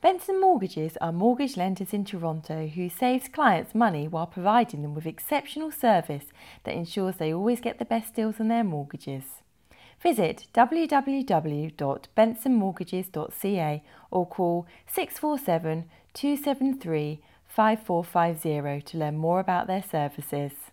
Benson Mortgages are mortgage lenders in Toronto who saves clients money while providing them with exceptional service that ensures they always get the best deals on their mortgages. Visit www.bensonmortgages.ca or call 647 273 5450 to learn more about their services.